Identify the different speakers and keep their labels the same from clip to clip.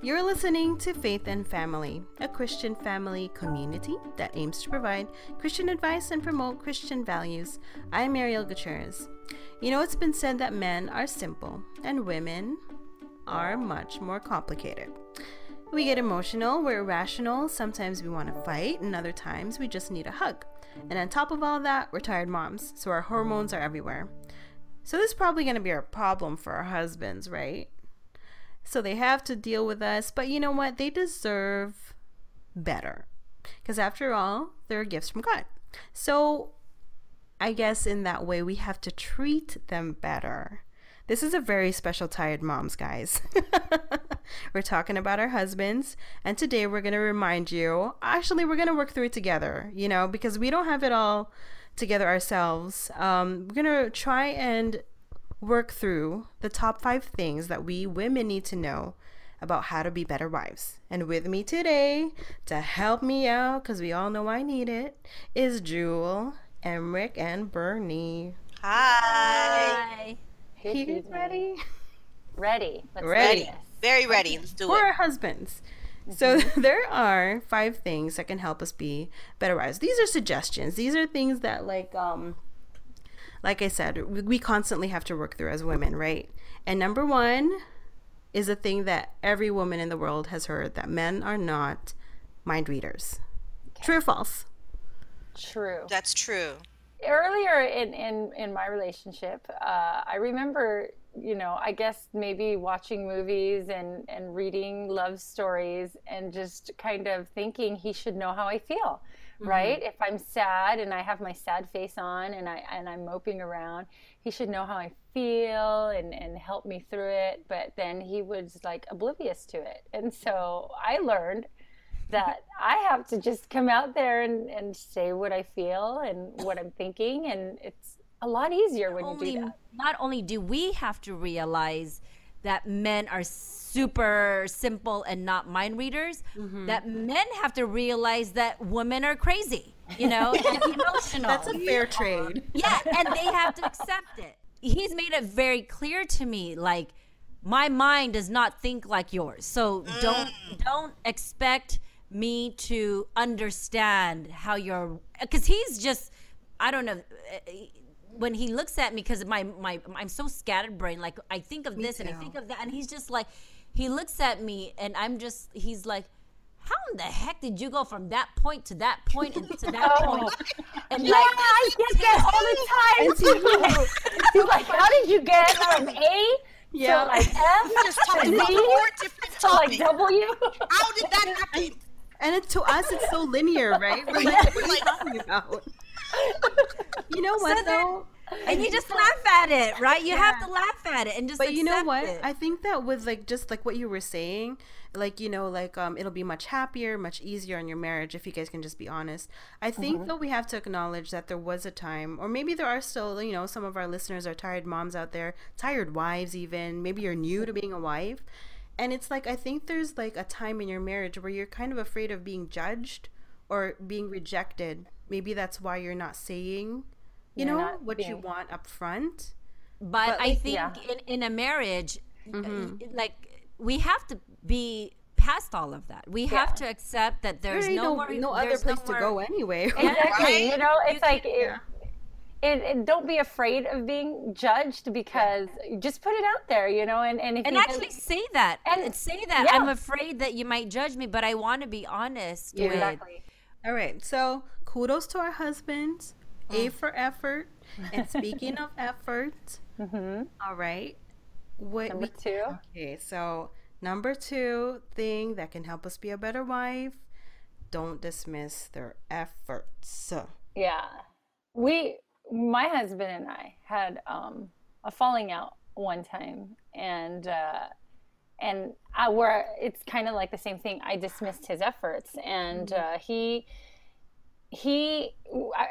Speaker 1: You're listening to Faith and Family, a Christian family community that aims to provide Christian advice and promote Christian values. I'm Ariel Gutierrez. You know, it's been said that men are simple and women are much more complicated. We get emotional, we're irrational, sometimes we want to fight, and other times we just need a hug. And on top of all that, we're tired moms, so our hormones are everywhere. So this is probably going to be a problem for our husbands, right? So they have to deal with us, but you know what? They deserve better. Because after all, they're gifts from God. So I guess in that way, we have to treat them better. This is a very special Tired Moms, guys. we're talking about our husbands, and today we're going to remind you actually, we're going to work through it together, you know, because we don't have it all together ourselves. Um, we're going to try and work through the top five things that we women need to know about how to be better wives. And with me today to help me out, because we all know I need it, is Jewel, Emric, and Bernie.
Speaker 2: Hi.
Speaker 1: Hey, you ready?
Speaker 3: Ready.
Speaker 2: Let's ready. Very ready. Let's do
Speaker 1: For
Speaker 2: it.
Speaker 1: our husbands. So there are five things that can help us be better wives. These are suggestions. These are things that like um like I said, we constantly have to work through as women, right? And number one is a thing that every woman in the world has heard that men are not mind readers. Okay. True or false?
Speaker 3: True.
Speaker 2: That's true.
Speaker 3: Earlier in, in, in my relationship, uh, I remember, you know, I guess maybe watching movies and, and reading love stories and just kind of thinking he should know how I feel mm-hmm. right? If I'm sad and I have my sad face on and I and I'm moping around, he should know how I feel and and help me through it. But then he was like oblivious to it, and so I learned that I have to just come out there and, and say what I feel and what I'm thinking, and it's a lot easier when
Speaker 4: only,
Speaker 3: you do that.
Speaker 4: Not only do we have to realize that men are super simple and not mind readers mm-hmm. that men have to realize that women are crazy you know? And emotional.
Speaker 1: That's a fair trade.
Speaker 4: Yeah and they have to accept it. He's made it very clear to me like my mind does not think like yours. So don't mm. don't expect me to understand how you're because he's just i don't know when he looks at me because my my I'm so scattered brain. Like I think of me this too. and I think of that, and he's just like, he looks at me and I'm just, he's like, how in the heck did you go from that point to that point and to that oh. point?
Speaker 3: And yeah, like, I get that all the time. He's like, how did you get from A yeah. to like F to Z to like W?
Speaker 2: How did that happen?
Speaker 1: And it, to us, it's so linear, right? We're like, what are you talking about? You know what so though?
Speaker 4: and you just laugh at it, right? You yeah. have to laugh at it and just.
Speaker 1: But you know what?
Speaker 4: It.
Speaker 1: I think that with like just like what you were saying, like you know, like um, it'll be much happier, much easier in your marriage if you guys can just be honest. I think mm-hmm. though we have to acknowledge that there was a time, or maybe there are still, you know, some of our listeners are tired moms out there, tired wives even. Maybe you're new to being a wife, and it's like I think there's like a time in your marriage where you're kind of afraid of being judged or being rejected. Maybe that's why you're not saying you You're know what being... you want up front
Speaker 4: but, but i think yeah. in, in a marriage mm-hmm. like we have to be past all of that we yeah. have to accept that there's there
Speaker 1: no,
Speaker 4: no, more,
Speaker 1: no other place no to go anyway
Speaker 3: exactly you know it's like it, it, it, don't be afraid of being judged because yeah. just put it out there, you know, and and,
Speaker 4: and actually say that and say that yeah. I'm afraid that you might judge me, but I want to be honest. Yeah, with... Exactly.
Speaker 1: All right, so kudos to our husbands a mm. for effort. And speaking of effort, mm-hmm. all right.
Speaker 3: What number we, two.
Speaker 1: Okay, so number two thing that can help us be a better wife: don't dismiss their efforts.
Speaker 3: Yeah, we, my husband and I had um, a falling out one time, and uh, and I, where it's kind of like the same thing. I dismissed his efforts, and mm-hmm. uh, he he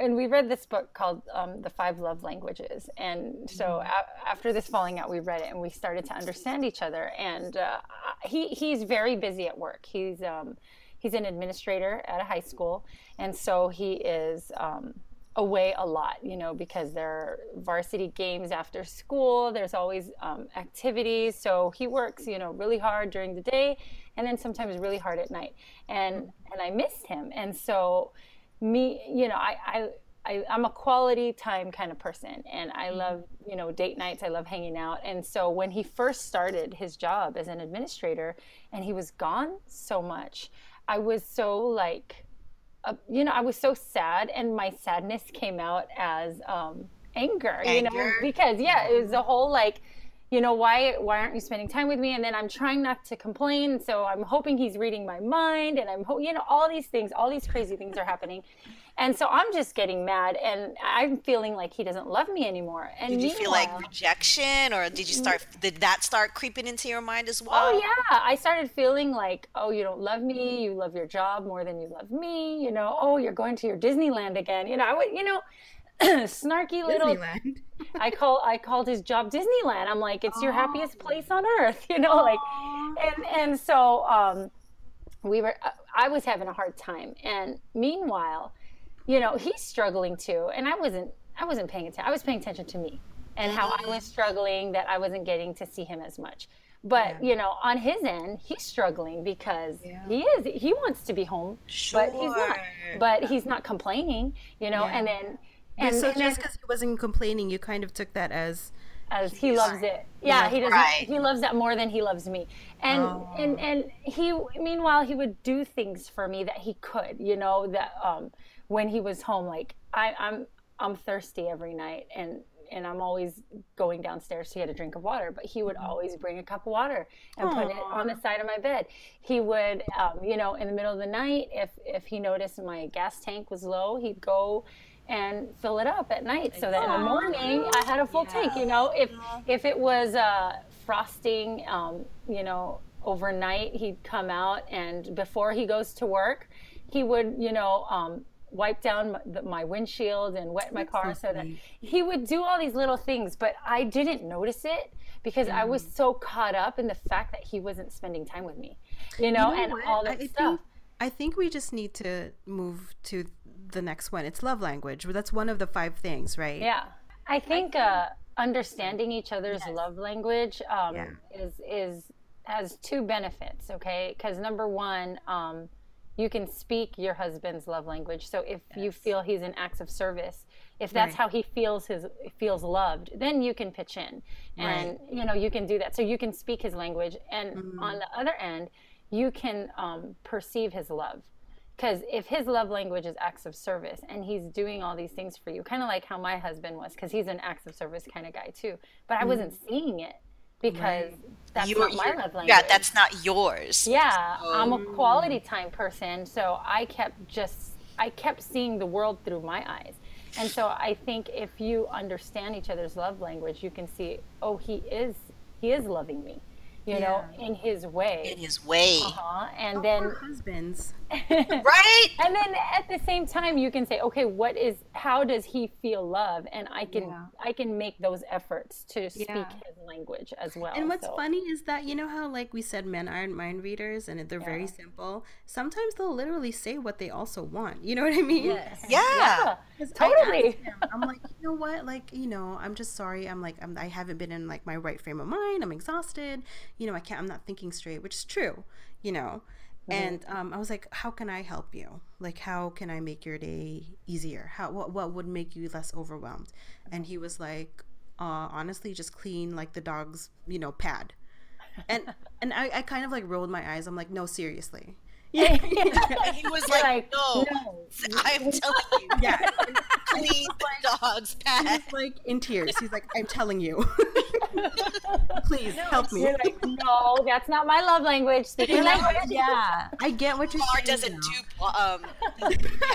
Speaker 3: and we read this book called um, the five love languages and so mm-hmm. a- after this falling out we read it and we started to understand each other and uh, he he's very busy at work he's um, he's an administrator at a high school and so he is um, away a lot, you know, because there are varsity games after school. There's always um, activities. So he works, you know, really hard during the day and then sometimes really hard at night. And and I missed him. And so me, you know, I, I I, am a quality time kind of person and I love, you know, date nights. I love hanging out. And so when he first started his job as an administrator and he was gone so much, I was so like, uh, you know, I was so sad and my sadness came out as um, anger, anger, you know, because yeah, it was a whole like, you know why why aren't you spending time with me? And then i'm trying not to complain. So i'm hoping he's reading my mind and i'm you know all these things all these crazy things are happening. And so i'm just getting mad and i'm feeling like he doesn't love me anymore. And
Speaker 2: did you feel like rejection or did you start did that start creeping into your mind as oh, well?
Speaker 3: oh yeah. I started feeling like oh you don't love me. You love your job more than you love me. You know oh you're going to your disneyland again. You know i would you know snarky little Disneyland. I call I called his job Disneyland. I'm like, it's your happiest place on earth, you know, like and and so um we were I was having a hard time. And meanwhile, you know, he's struggling too. And I wasn't I wasn't paying attention. I was paying attention to me and how I was struggling that I wasn't getting to see him as much. But yeah. you know, on his end, he's struggling because yeah. he is he wants to be home, sure. but he's not. But he's not complaining, you know. Yeah. And then
Speaker 1: and, so and just because he wasn't complaining, you kind of took that as
Speaker 3: as he loves it. Yeah, he does. Right. He loves that more than he loves me. And oh. and and he meanwhile he would do things for me that he could, you know, that um when he was home like I I'm I'm thirsty every night and and I'm always going downstairs to get a drink of water, but he would always bring a cup of water and Aww. put it on the side of my bed. He would, um, you know, in the middle of the night, if if he noticed my gas tank was low, he'd go and fill it up at night so that in the morning I had a full yeah. tank. You know, if if it was uh, frosting, um, you know, overnight he'd come out and before he goes to work, he would, you know, um, wipe down my, my, windshield and wet my car so, so that he would do all these little things. But I didn't notice it because mm. I was mm. so caught up in the fact that he wasn't spending time with me, you know, you know and what? all that I stuff.
Speaker 1: Think, I think we just need to move to the next one. It's love language. That's one of the five things, right?
Speaker 3: Yeah. I think uh, understanding each other's yes. love language um, yeah. is is has two benefits. Okay, because number one, um, you can speak your husband's love language. So if yes. you feel he's in acts of service, if that's right. how he feels his feels loved, then you can pitch in, and right. you know you can do that. So you can speak his language, and mm-hmm. on the other end, you can um, perceive his love because if his love language is acts of service and he's doing all these things for you kind of like how my husband was because he's an acts of service kind of guy too but i wasn't mm. seeing it because right. that's not my love language
Speaker 2: yeah that's not yours
Speaker 3: yeah i'm a quality time person so i kept just i kept seeing the world through my eyes and so i think if you understand each other's love language you can see oh he is he is loving me you yeah. know, in his way.
Speaker 2: In his way.
Speaker 3: Uh-huh. And oh, then
Speaker 1: husbands.
Speaker 2: right?
Speaker 3: And then at the same time you can say, okay, what is how does he feel love? And I can yeah. I can make those efforts to speak yeah. his language as well.
Speaker 1: And what's so. funny is that you know how like we said men aren't mind readers and they're very simple. Sometimes they'll literally say what they also want. You know what I mean?
Speaker 2: Yes. Yeah.
Speaker 3: Totally.
Speaker 1: Him, I'm like, you know what? Like, you know, I'm just sorry. I'm like, I'm, I haven't been in like my right frame of mind. I'm exhausted. You know, I can't. I'm not thinking straight, which is true. You know, mm-hmm. and um, I was like, how can I help you? Like, how can I make your day easier? How what what would make you less overwhelmed? And he was like, uh, honestly, just clean like the dog's you know pad. And and I, I kind of like rolled my eyes. I'm like, no, seriously
Speaker 2: yeah. he was like, like no, no, I'm telling you. Yeah. Clean the dog's pad.
Speaker 1: He's like in tears. He's like, I'm telling you. Please no, help me.
Speaker 3: Like, no, that's not my love language. Speaking language.
Speaker 1: Yeah. I get what you're
Speaker 2: Mar
Speaker 1: saying.
Speaker 2: doesn't do um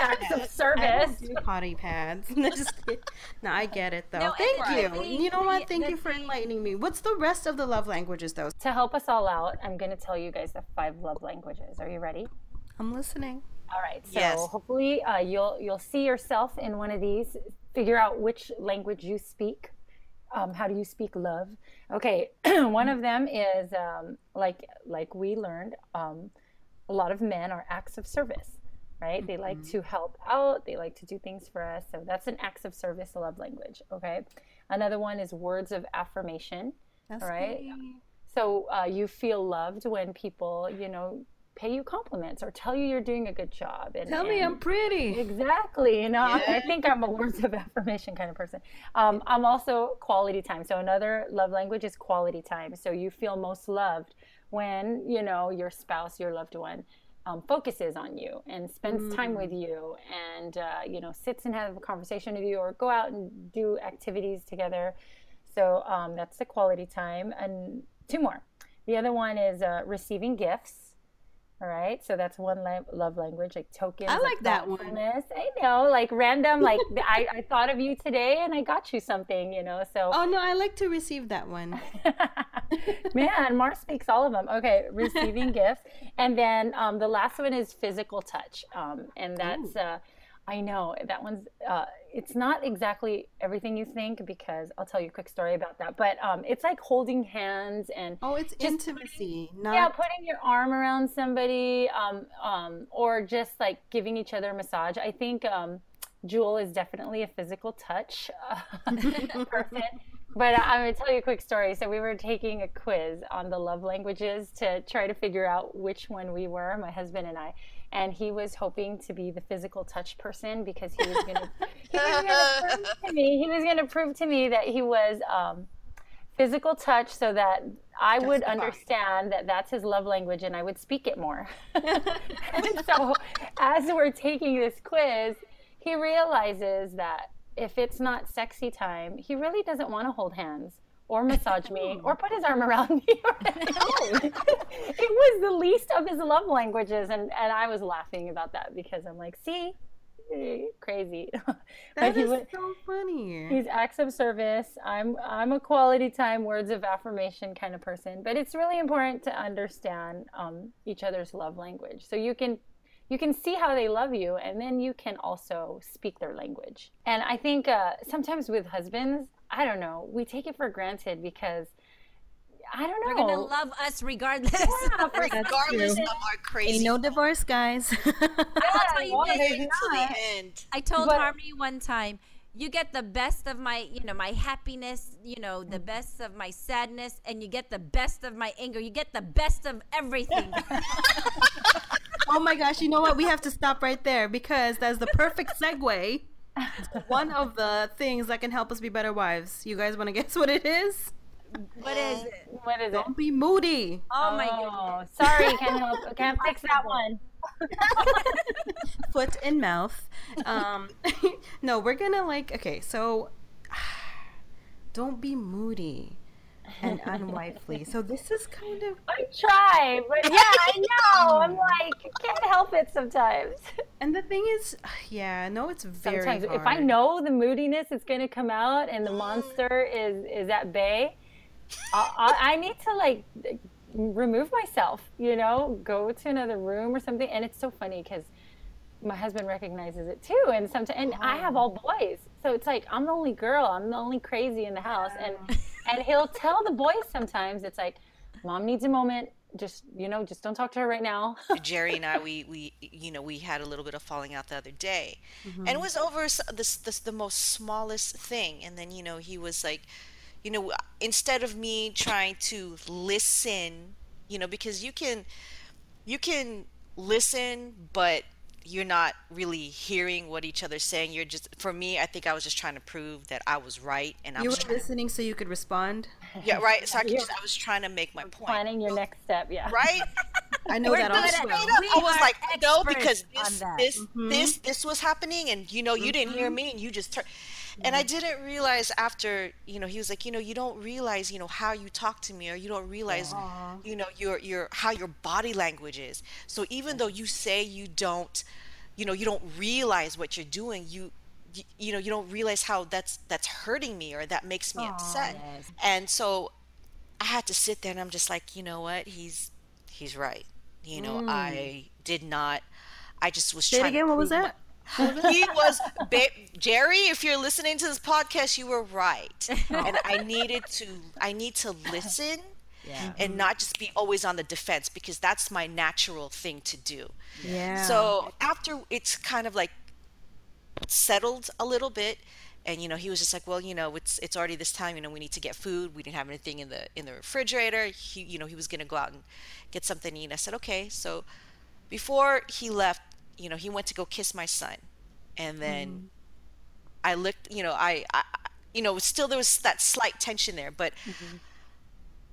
Speaker 3: acts of service.
Speaker 1: do potty pads. no, I get it though. No, Thank you. you know what? Thank you for enlightening me. What's the rest of the love languages though?
Speaker 3: To help us all out, I'm going to tell you guys the five love languages. Are you ready?
Speaker 1: I'm listening.
Speaker 3: All right. So yes. hopefully uh, you'll you'll see yourself in one of these. Figure out which language you speak. Um, how do you speak love? Okay. one of them is um, like like we learned. Um, a lot of men are acts of service. right? They like to help out, they like to do things for us. So that's an acts of service love language, okay? Another one is words of affirmation, that's all right? Great. So uh, you feel loved when people, you know, pay you compliments or tell you you're doing a good job.
Speaker 1: And, tell me and I'm pretty.
Speaker 3: Exactly. You know, yeah. I think I'm a words of affirmation kind of person. Um, I'm also quality time. So another love language is quality time. So you feel most loved when you know your spouse, your loved one. Um, focuses on you and spends mm. time with you and uh, you know sits and have a conversation with you or go out and do activities together so um, that's the quality time and two more the other one is uh, receiving gifts all right, so that's one la- love language, like tokens.
Speaker 1: I like that one. I
Speaker 3: know, like random, like I, I thought of you today and I got you something, you know. So.
Speaker 1: Oh no, I like to receive that one.
Speaker 3: Man, Mars speaks all of them. Okay, receiving gifts, and then um, the last one is physical touch, um, and that's uh, I know that one's. Uh, it's not exactly everything you think because I'll tell you a quick story about that. But um, it's like holding hands and
Speaker 1: oh, it's intimacy.
Speaker 3: Putting, not... Yeah, putting your arm around somebody, um, um, or just like giving each other a massage. I think um, Jewel is definitely a physical touch uh, person. But I'm going to tell you a quick story. So we were taking a quiz on the love languages to try to figure out which one we were, my husband and I and he was hoping to be the physical touch person because he was going to he was going to prove to me he was going to prove to me that he was um, physical touch so that I would understand that that's his love language and I would speak it more. and so as we're taking this quiz, he realizes that if it's not sexy time, he really doesn't want to hold hands or massage me or put his arm around me. it was the least of his love languages. And, and I was laughing about that because I'm like, see, crazy.
Speaker 1: That is was, so funny.
Speaker 3: He's acts of service. I'm I'm a quality time, words of affirmation kind of person. But it's really important to understand um, each other's love language, so you can you can see how they love you, and then you can also speak their language. And I think uh, sometimes with husbands, I don't know. We take it for granted because I don't know.
Speaker 4: They're gonna love us regardless. Yeah,
Speaker 2: regardless of our crazy.
Speaker 1: Ain't no divorce, guys.
Speaker 4: I'll tell you this. I told but, Harmony one time, you get the best of my, you know, my happiness, you know, the mm. best of my sadness, and you get the best of my anger. You get the best of everything.
Speaker 1: oh my gosh! You know what? We have to stop right there because that's the perfect segue one of the things that can help us be better wives. You guys want to guess what it is?
Speaker 3: What is it? What is
Speaker 1: Don't it? be moody.
Speaker 3: Oh, oh my god. Sorry, can't help. Can't fix that one.
Speaker 1: Foot and mouth. Um, no, we're gonna like. Okay, so don't be moody and unwifely. So this is kind of
Speaker 3: I try, but yeah, I know. I'm like can't help it sometimes.
Speaker 1: And the thing is, yeah, no, it's very sometimes hard.
Speaker 3: if I know the moodiness is going to come out and the monster is is at bay, I, I need to like remove myself. You know, go to another room or something. And it's so funny because my husband recognizes it too and sometimes and i have oh. all boys so it's like i'm the only girl i'm the only crazy in the house and and he'll tell the boys sometimes it's like mom needs a moment. Just you know just don't talk to her right now.
Speaker 2: Jerry and i we we you know we had a little bit of falling out the other day. Mm-hmm. and it was over this, this the most smallest thing. And then you know he was like you know instead of me trying to listen you know because you can you can listen but you're not really hearing what each other's saying. You're just, for me, I think I was just trying to prove that I was right, and I
Speaker 1: you
Speaker 2: was
Speaker 1: were listening so you could respond.
Speaker 2: Yeah, right. So I, just, I was trying to make my point.
Speaker 3: Planning your next step, yeah.
Speaker 2: Right.
Speaker 1: I know we're that also.
Speaker 2: I was like, no, because this, this, mm-hmm. this, this was happening, and you know, you mm-hmm. didn't hear mm-hmm. me, and you just turned. And I didn't realize after, you know, he was like, you know, you don't realize, you know, how you talk to me or you don't realize, Aww. you know, your your how your body language is. So even though you say you don't you know, you don't realize what you're doing, you you, you know, you don't realize how that's that's hurting me or that makes me Aww, upset. Yes. And so I had to sit there and I'm just like, you know what? He's he's right. You know, mm. I did not I just was
Speaker 1: Say
Speaker 2: trying
Speaker 1: it again, what was that?
Speaker 2: He was ba- Jerry. If you're listening to this podcast, you were right, and I needed to. I need to listen yeah. and mm-hmm. not just be always on the defense because that's my natural thing to do.
Speaker 1: Yeah.
Speaker 2: So after it's kind of like settled a little bit and you know he was just like well you know it's it's already this time you know we need to get food we didn't have anything in the in the refrigerator he you know he was going to go out and get something to eat and i said okay so before he left you know he went to go kiss my son and then mm. i looked you know I, I you know still there was that slight tension there but mm-hmm.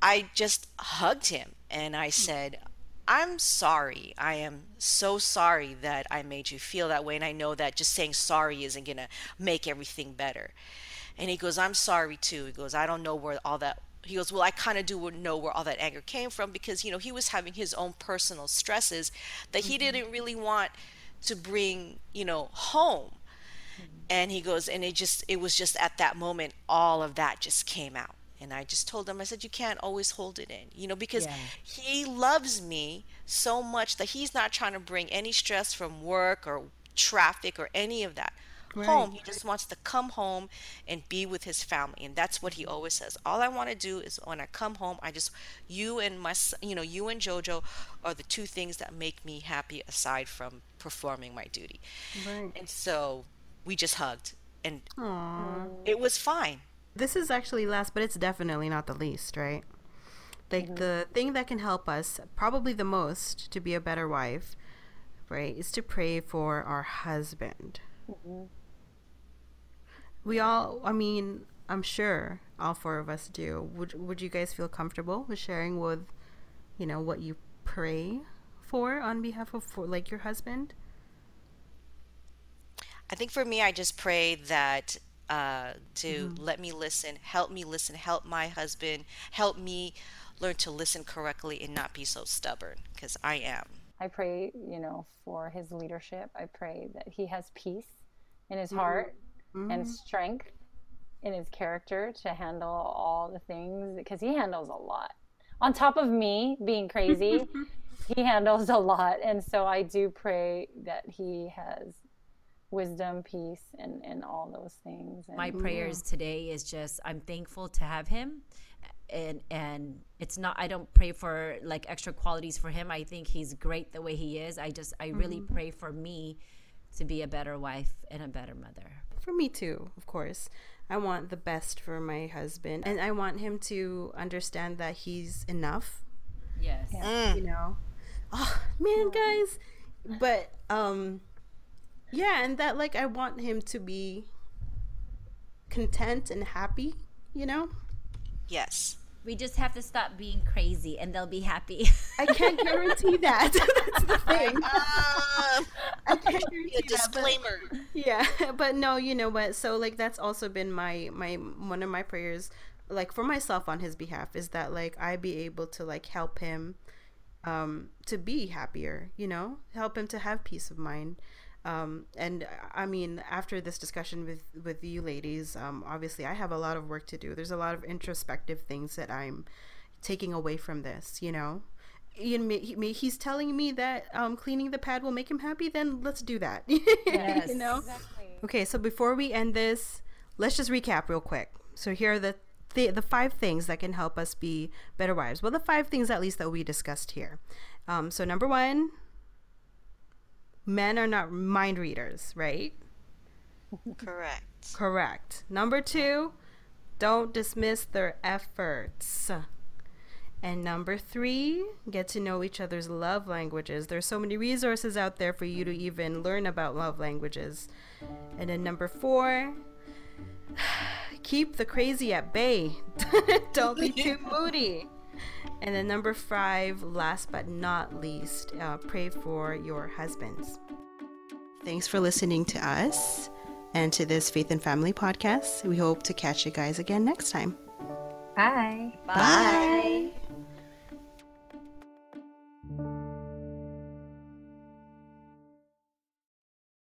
Speaker 2: i just hugged him and i said I'm sorry. I am so sorry that I made you feel that way. And I know that just saying sorry isn't going to make everything better. And he goes, I'm sorry too. He goes, I don't know where all that. He goes, Well, I kind of do know where all that anger came from because, you know, he was having his own personal stresses that he mm-hmm. didn't really want to bring, you know, home. Mm-hmm. And he goes, and it just, it was just at that moment, all of that just came out. And I just told him, I said, you can't always hold it in, you know, because yeah. he loves me so much that he's not trying to bring any stress from work or traffic or any of that right. home. He just wants to come home and be with his family. And that's what he always says. All I want to do is when I come home, I just, you and my, you know, you and JoJo are the two things that make me happy aside from performing my duty. Right. And so we just hugged and Aww. it was fine
Speaker 1: this is actually last, but it's definitely not the least, right? Like mm-hmm. the thing that can help us probably the most to be a better wife, right, is to pray for our husband. Mm-hmm. We all, I mean, I'm sure all four of us do. Would Would you guys feel comfortable with sharing with, you know, what you pray for on behalf of for, like your husband?
Speaker 2: I think for me, I just pray that uh, to mm-hmm. let me listen, help me listen, help my husband, help me learn to listen correctly and not be so stubborn because I am.
Speaker 3: I pray, you know, for his leadership. I pray that he has peace in his mm-hmm. heart mm-hmm. and strength in his character to handle all the things because he handles a lot. On top of me being crazy, he handles a lot. And so I do pray that he has wisdom, peace, and, and all those things. And,
Speaker 4: My prayers yeah. today is just I'm thankful to have him. And and it's not I don't pray for like extra qualities for him. I think he's great the way he is. I just I really mm-hmm. pray for me to be a better wife and a better mother.
Speaker 1: For me too, of course. I want the best for my husband and I want him to understand that he's enough.
Speaker 4: Yes.
Speaker 1: Mm. You know. Oh, man, guys. But um yeah, and that like I want him to be content and happy, you know?
Speaker 2: Yes.
Speaker 4: We just have to stop being crazy and they'll be happy.
Speaker 1: I can't guarantee that. That's the thing. Um,
Speaker 2: I can't guarantee a disclaimer.
Speaker 1: That, but, yeah, but no, you know what? So like that's also been my my one of my prayers like for myself on his behalf is that like I be able to like help him um to be happier, you know? Help him to have peace of mind. Um, and I mean, after this discussion with with you ladies, um, obviously I have a lot of work to do. There's a lot of introspective things that I'm taking away from this. You know, you know, he, he's telling me that um, cleaning the pad will make him happy. Then let's do that. Yes, you know. Exactly. Okay, so before we end this, let's just recap real quick. So here are the the, the five things that can help us be better wives. Well, the five things at least that we discussed here. Um, so number one, men are not mind readers, right?
Speaker 2: Correct.
Speaker 1: Correct. Number two, don't dismiss their efforts. And number three, get to know each other's love languages. There's so many resources out there for you to even learn about love languages. And then number four, keep the crazy at bay. don't be too moody. And then number five, last but not least, uh, pray for your husbands. Thanks for listening to us and to this Faith and Family podcast. We hope to catch you guys again next time.
Speaker 3: Bye.
Speaker 2: Bye. Bye.